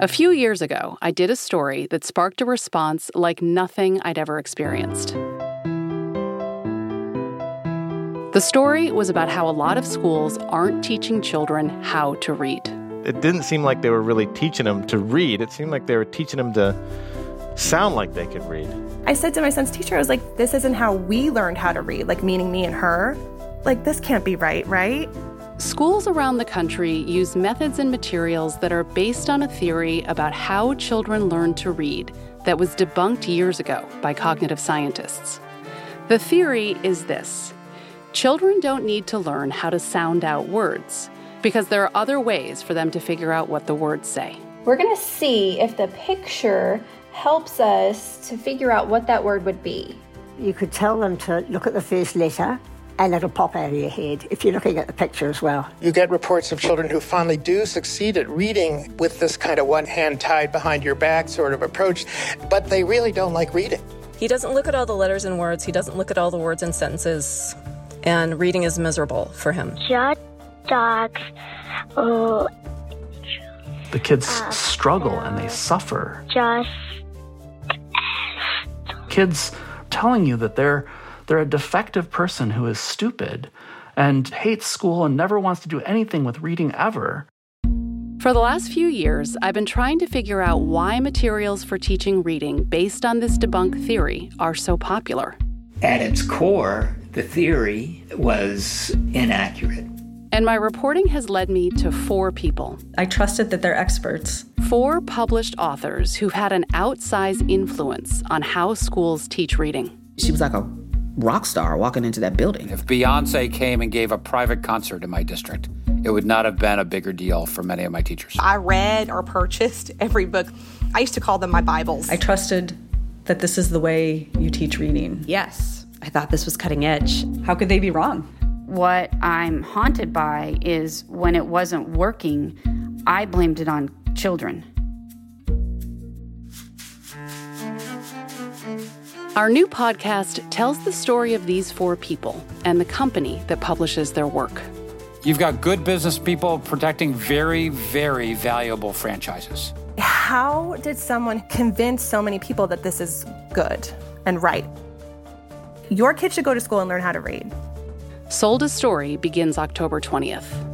A few years ago, I did a story that sparked a response like nothing I'd ever experienced. The story was about how a lot of schools aren't teaching children how to read. It didn't seem like they were really teaching them to read. It seemed like they were teaching them to sound like they could read. I said to my son's teacher, I was like, this isn't how we learned how to read, like meaning me and her. Like, this can't be right, right? Schools around the country use methods and materials that are based on a theory about how children learn to read that was debunked years ago by cognitive scientists. The theory is this children don't need to learn how to sound out words because there are other ways for them to figure out what the words say. We're going to see if the picture helps us to figure out what that word would be. You could tell them to look at the first letter and it'll pop out of your head if you're looking at the picture as well. You get reports of children who finally do succeed at reading with this kind of one hand tied behind your back sort of approach, but they really don't like reading. He doesn't look at all the letters and words, he doesn't look at all the words and sentences, and reading is miserable for him. Just dogs. Oh. The kids uh, struggle and they suffer. Just. Kids telling you that they're they're a defective person who is stupid and hates school and never wants to do anything with reading ever. For the last few years, I've been trying to figure out why materials for teaching reading based on this debunk theory are so popular. At its core, the theory was inaccurate. And my reporting has led me to four people. I trusted that they're experts. Four published authors who've had an outsized influence on how schools teach reading. She was like a rock star walking into that building. If Beyonce came and gave a private concert in my district, it would not have been a bigger deal for many of my teachers. I read or purchased every book. I used to call them my Bibles. I trusted that this is the way you teach reading. Yes, I thought this was cutting edge. How could they be wrong? What I'm haunted by is when it wasn't working, I blamed it on children. Our new podcast tells the story of these four people and the company that publishes their work. You've got good business people protecting very, very valuable franchises. How did someone convince so many people that this is good and right? Your kid should go to school and learn how to read. Sold a Story begins October 20th.